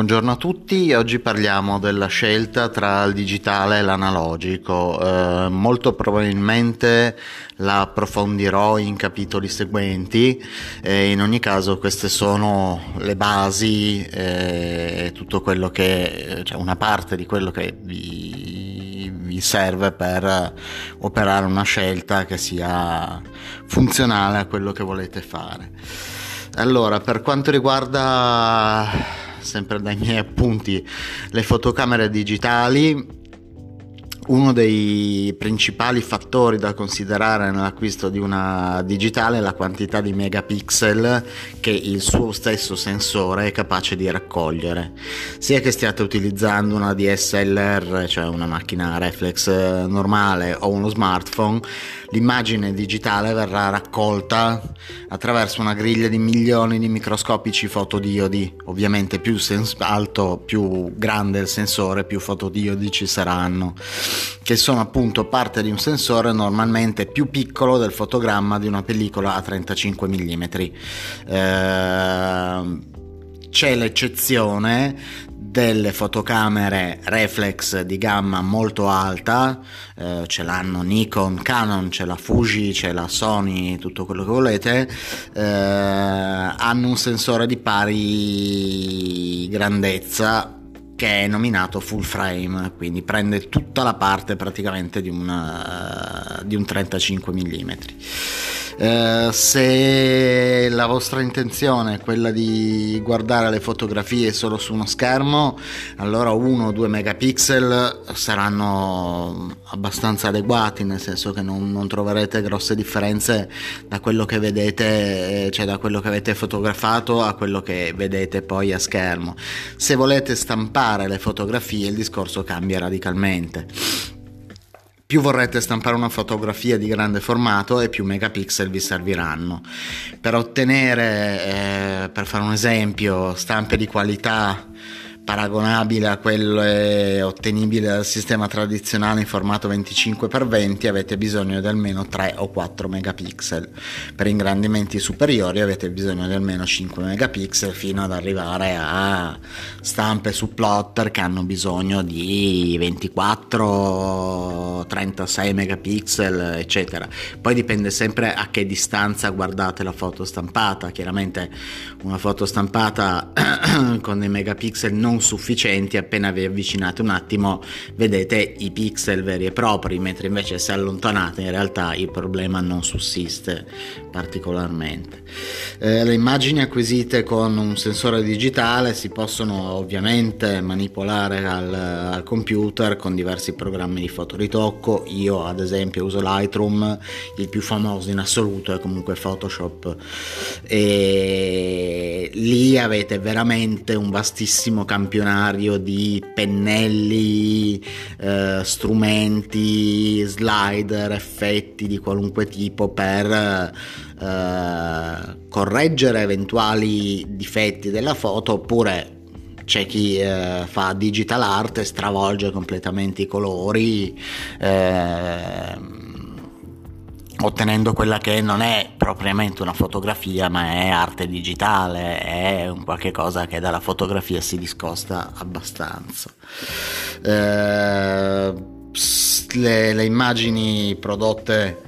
Buongiorno a tutti, oggi parliamo della scelta tra il digitale e l'analogico. Eh, molto probabilmente la approfondirò in capitoli seguenti e in ogni caso queste sono le basi e eh, tutto quello che, cioè una parte di quello che vi, vi serve per operare una scelta che sia funzionale a quello che volete fare. Allora, per quanto riguarda sempre dai miei appunti, le fotocamere digitali. Uno dei principali fattori da considerare nell'acquisto di una digitale è la quantità di megapixel che il suo stesso sensore è capace di raccogliere. Sia che stiate utilizzando una DSLR, cioè una macchina reflex normale o uno smartphone, l'immagine digitale verrà raccolta attraverso una griglia di milioni di microscopici fotodiodi. Ovviamente più sens- alto, più grande il sensore, più fotodiodi ci saranno, che sono appunto parte di un sensore normalmente più piccolo del fotogramma di una pellicola a 35 mm. Eh, c'è l'eccezione delle fotocamere reflex di gamma molto alta, eh, ce l'hanno Nikon, Canon, c'è la Fuji, c'è la Sony, tutto quello che volete, eh, hanno un sensore di pari grandezza che è nominato full frame, quindi prende tutta la parte praticamente di, una, uh, di un 35 mm. Eh, se la vostra intenzione è quella di guardare le fotografie solo su uno schermo, allora 1 o 2 megapixel saranno abbastanza adeguati, nel senso che non, non, troverete grosse differenze da quello che vedete, cioè da quello che avete fotografato a quello che vedete poi a schermo. Se volete stampare le fotografie, il discorso cambia radicalmente più vorrete stampare una fotografia di grande formato e più megapixel vi serviranno. Per ottenere, eh, per fare un esempio, stampe di qualità paragonabile a quello ottenibile dal sistema tradizionale in formato 25x20 avete bisogno di almeno 3 o 4 megapixel. Per ingrandimenti superiori avete bisogno di almeno 5 megapixel fino ad arrivare a stampe su plotter che hanno bisogno di 24 36 megapixel eccetera. Poi dipende sempre a che distanza guardate la foto stampata. Chiaramente una foto stampata con dei megapixel non sufficienti, appena vi avvicinate un attimo vedete i pixel veri e propri, mentre invece se allontanate in realtà il problema non sussiste particolarmente. Eh, le immagini acquisite con un sensore digitale si possono ovviamente manipolare al, al computer con diversi programmi di fotoritocco, io ad esempio uso Lightroom, il più famoso in assoluto è comunque Photoshop e lì avete veramente un vastissimo campo campionario di pennelli, eh, strumenti, slider, effetti di qualunque tipo per eh, correggere eventuali difetti della foto oppure c'è chi eh, fa digital art e stravolge completamente i colori. Eh, ottenendo quella che non è propriamente una fotografia ma è arte digitale, è un qualche cosa che dalla fotografia si discosta abbastanza. Eh, le, le, immagini prodotte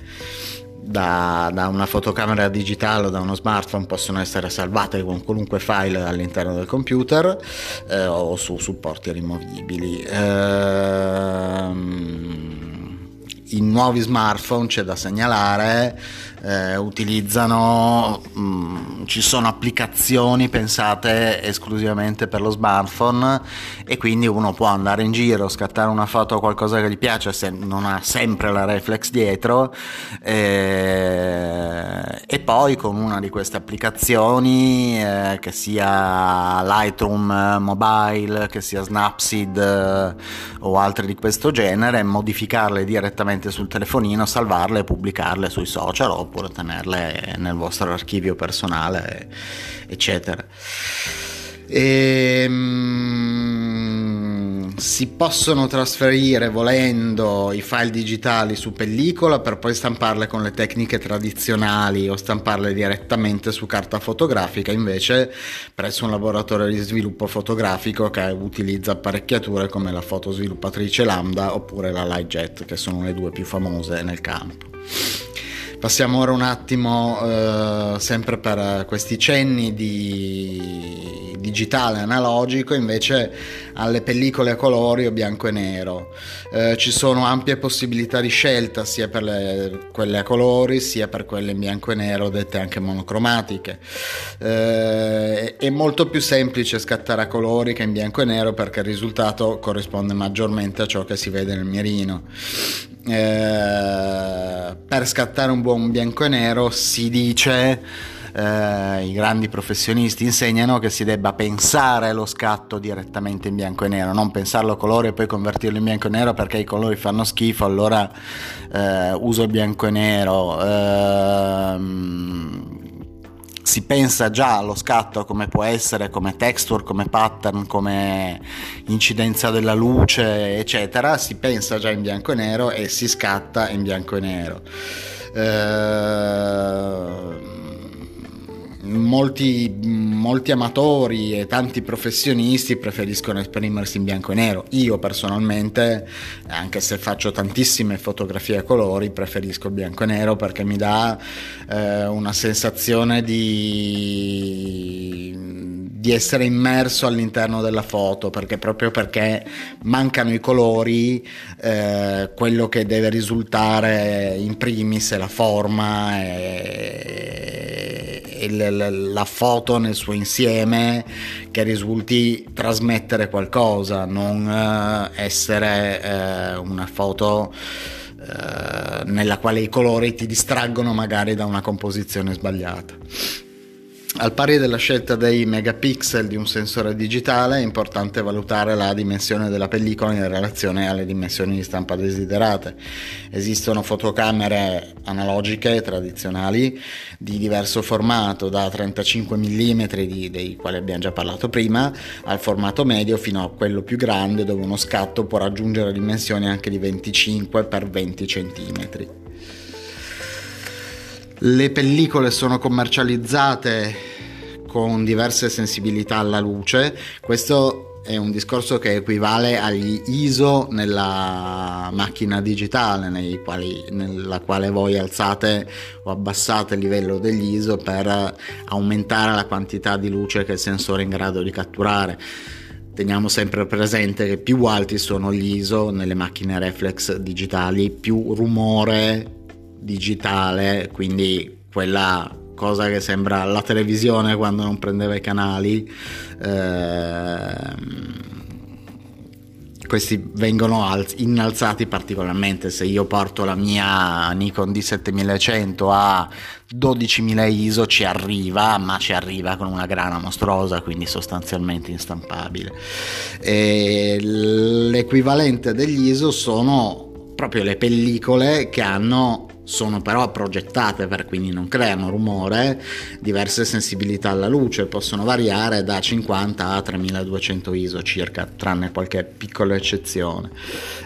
da, da, una fotocamera digitale o da uno smartphone possono essere salvate con qualunque file all'interno del computer eh, o su supporti rimovibili. Eh, i nuovi smartphone, c'è da segnalare, eh, utilizzano, mh, mm, ci sono applicazioni pensate esclusivamente per lo smartphone e quindi uno può andare in giro, scattare una foto o qualcosa che gli piace se non ha sempre la reflex dietro eh, e poi con una di queste applicazioni eh, che sia Lightroom Mobile, che sia Snapseed eh, o altre di questo genere, modificarle direttamente sul telefonino, salvarle e pubblicarle sui social oppure tenerle nel vostro archivio personale, eccetera. E, ehm, si possono trasferire volendo i file digitali su pellicola per poi stamparle con le tecniche tradizionali o stamparle direttamente su carta fotografica invece presso un laboratorio di sviluppo fotografico che utilizza apparecchiature come la fotosviluppatrice Lambda oppure la Lightjet che sono le due più famose nel campo. Passiamo ora un attimo, eh, sempre per questi cenni di digitale analogico, invece alle pellicole a colori o bianco e nero. Eh, ci sono ampie possibilità di scelta sia per le, quelle a colori sia per quelle in bianco e nero, dette anche monocromatiche. Eh, è molto più semplice scattare a colori che in bianco e nero perché il risultato corrisponde maggiormente a ciò che si vede nel mirino. Eh, per scattare un buon bianco e nero si dice eh, i grandi professionisti insegnano che si debba pensare lo scatto direttamente in bianco e nero, non pensarlo a colore e poi convertirlo in bianco e nero perché i colori fanno schifo, allora eh, uso il bianco e nero. Eh, si pensa già allo scatto come può essere, come texture, come pattern, come incidenza della luce, eccetera, si pensa già in bianco e nero e si scatta in bianco e nero. Eh, molti, molti, amatori e tanti professionisti preferiscono esprimersi in bianco e nero. Io personalmente, anche se faccio tantissime fotografie a colori, preferisco il bianco e nero perché mi dà eh, una sensazione di, di essere immerso all'interno della foto, perché proprio perché mancano i colori, eh, quello che deve risultare in primis è la forma. E, il, la foto nel suo insieme che risulti trasmettere qualcosa, non eh, essere eh, una foto eh, nella quale i colori ti distraggono magari da una composizione sbagliata. Al pari della scelta dei megapixel di un sensore digitale è importante valutare la dimensione della pellicola in relazione alle dimensioni di stampa desiderate. Esistono fotocamere analogiche tradizionali di diverso formato, da 35 mm dei quali abbiamo già parlato prima, al formato medio fino a quello più grande dove uno scatto può raggiungere dimensioni anche di 25 x 20 cm. Le pellicole sono commercializzate con diverse sensibilità alla luce. Questo è un discorso che equivale agli ISO nella macchina digitale, quali, nella quale voi alzate o abbassate il livello degli ISO per aumentare la quantità di luce che il sensore è in grado di catturare. Teniamo sempre presente che più alti sono gli ISO nelle macchine reflex digitali, più rumore digitale, quindi quella cosa che sembra la televisione quando non prendeva i canali. Ehm, questi vengono alz- innalzati particolarmente se io porto la mia Nikon D7100 a 12.000 ISO ci arriva ma ci arriva con una grana mostruosa quindi sostanzialmente instampabile e l'equivalente degli ISO sono proprio le pellicole che hanno sono però progettate per quindi non creano rumore, diverse sensibilità alla luce, possono variare da 50 a 3200 ISO circa, tranne qualche piccola eccezione.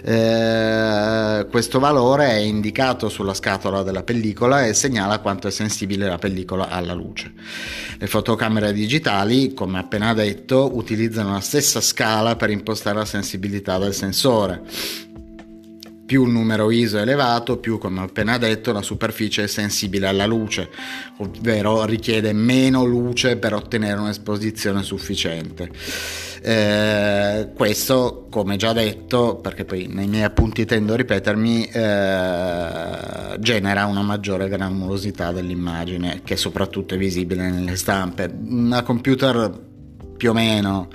Eh, questo valore è indicato sulla scatola della pellicola e segnala quanto è sensibile la pellicola alla luce. Le fotocamere digitali, come appena detto, utilizzano la stessa scala per impostare la sensibilità del sensore più il numero ISO è elevato, più come ho appena detto la superficie è sensibile alla luce, ovvero richiede meno luce per ottenere un'esposizione sufficiente. Eh, questo, come già detto, perché poi nei miei appunti tendo a ripetermi, eh, genera una maggiore granulosità dell'immagine che soprattutto è visibile nelle stampe. A computer più o meno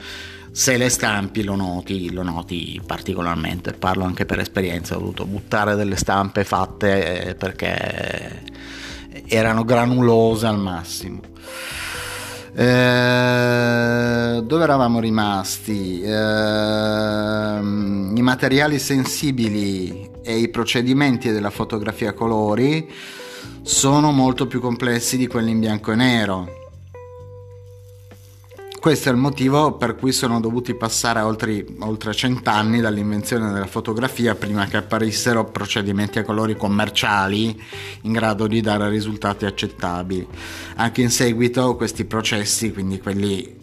se le stampi lo noti, lo noti particolarmente, parlo anche per esperienza, ho dovuto buttare delle stampe fatte eh, perché erano granulose al massimo. Eh, dove eravamo rimasti? Eh, I materiali sensibili e i procedimenti della fotografia a colori sono molto più complessi di quelli in bianco e nero Questo è il motivo per cui sono dovuti passare oltre, oltre cent'anni dall'invenzione della fotografia prima che apparissero procedimenti a colori commerciali in grado di dare risultati accettabili. Anche in seguito questi processi, quindi quelli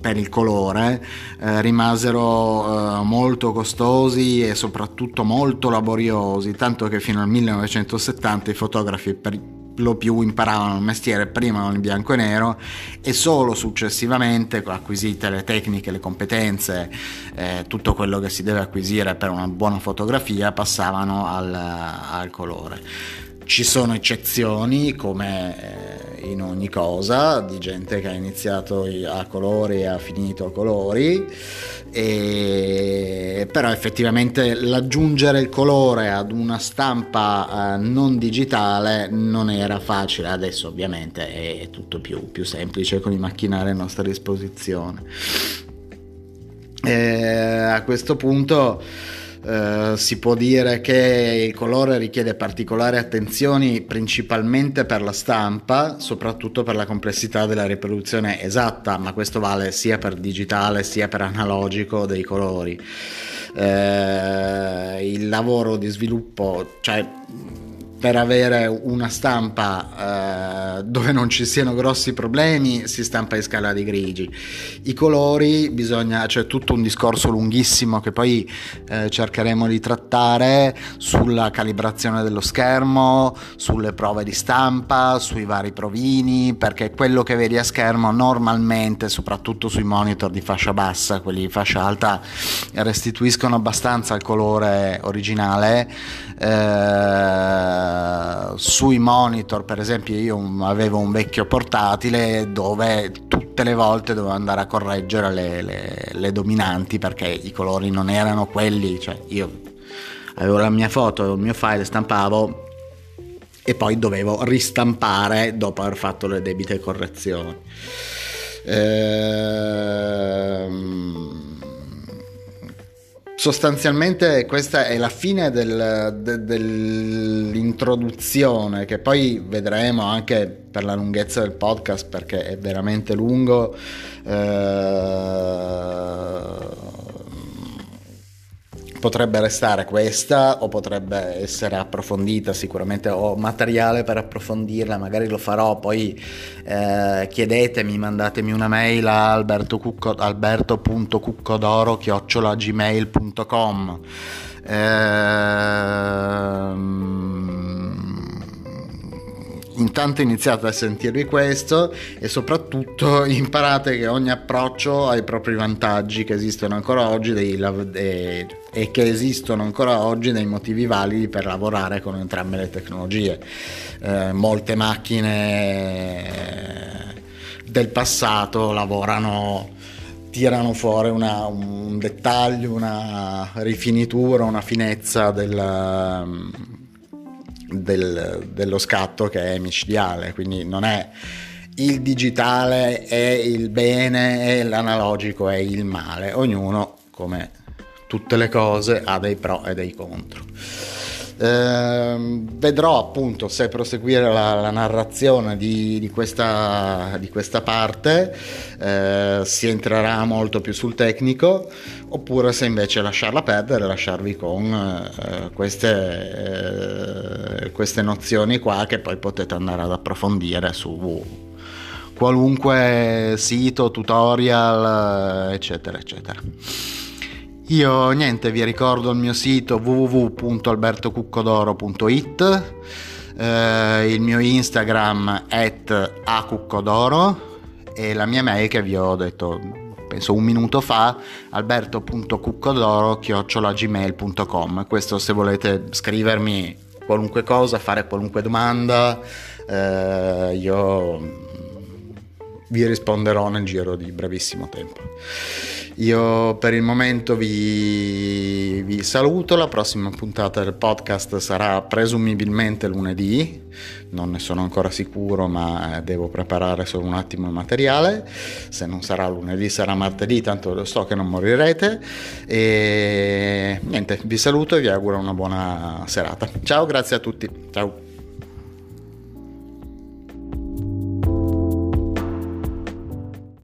per il colore eh, rimasero eh, molto costosi e soprattutto molto laboriosi, tanto che fino al 1970 i fotografi per lo più imparavano il mestiere prima in bianco e nero e solo successivamente acquisite le tecniche, le competenze, eh, tutto quello che si deve acquisire per una buona fotografia passavano al, al colore. Ci sono eccezioni come eh, in ogni cosa, di gente che ha iniziato a colori e ha finito a colori, e... però effettivamente l'aggiungere il colore ad una stampa eh, non digitale non era facile, adesso ovviamente è tutto più, più semplice con i macchinari a nostra disposizione. E a questo punto eh, si può dire che il colore richiede particolari attenzioni principalmente per la stampa, soprattutto per la complessità della riproduzione esatta, ma questo vale sia per digitale sia per analogico dei colori. Eh, il lavoro di sviluppo, cioè per avere una stampa eh, dove non ci siano grossi problemi si stampa in scala di grigi. I colori bisogna, c'è tutto un discorso lunghissimo che poi eh, cercheremo di trattare sulla calibrazione dello schermo, sulle prove di stampa, sui vari provini, perché quello che vedi a schermo normalmente, soprattutto sui monitor di fascia bassa, quelli di fascia alta, restituiscono abbastanza il colore originale. Eh, sui monitor, per esempio, io avevo un vecchio portatile dove tutte le volte dovevo andare a correggere le, le, le dominanti perché i colori non erano quelli, cioè io avevo la mia foto, il mio file, stampavo e poi dovevo ristampare dopo aver fatto le debite correzioni. Ehm sostanzialmente questa è la fine del, de, dell'introduzione che poi vedremo anche per la lunghezza del podcast perché è veramente lungo. Eh, potrebbe restare questa o potrebbe essere approfondita sicuramente ho materiale per approfondirla magari lo farò poi eh, chiedetemi mandatemi una mail a alberto.cuccodoro chiocciolagmail.com ehm intanto iniziate a sentirvi questo e soprattutto imparate che ogni approccio ha i propri vantaggi che esistono ancora oggi dei, e, e che esistono ancora oggi dei motivi validi per lavorare con entrambe le tecnologie. Eh, molte macchine del passato lavorano tirano fuori una, un dettaglio, una rifinitura, una finezza del, del, dello scatto che è micidiale, quindi non è il digitale è il bene e l'analogico è il male, ognuno come tutte le cose ha dei pro e dei contro. Eh, vedrò appunto se proseguire la, la narrazione di, di, questa, di, questa, parte, eh, si entrerà molto più sul tecnico, oppure se invece lasciarla perdere, lasciarvi con eh, queste, eh, queste nozioni qua che poi potete andare ad approfondire su qualunque sito, tutorial, eccetera, eccetera. Io niente, vi ricordo il mio sito www.albertocuccodoro.it, eh, il mio Instagram at acuccodoro e la mia mail che vi ho detto penso un minuto fa alberto.cuccodoro chiocciolagmail.com questo se volete scrivermi qualunque cosa fare qualunque domanda eh, io vi risponderò nel giro di brevissimo tempo io per il momento vi, vi, saluto, la prossima puntata del podcast sarà presumibilmente lunedì, non ne sono ancora sicuro ma devo preparare solo un attimo il materiale, se non sarà lunedì sarà martedì, tanto so che non morirete e niente, vi saluto e vi auguro una buona serata. Ciao, grazie a tutti, ciao.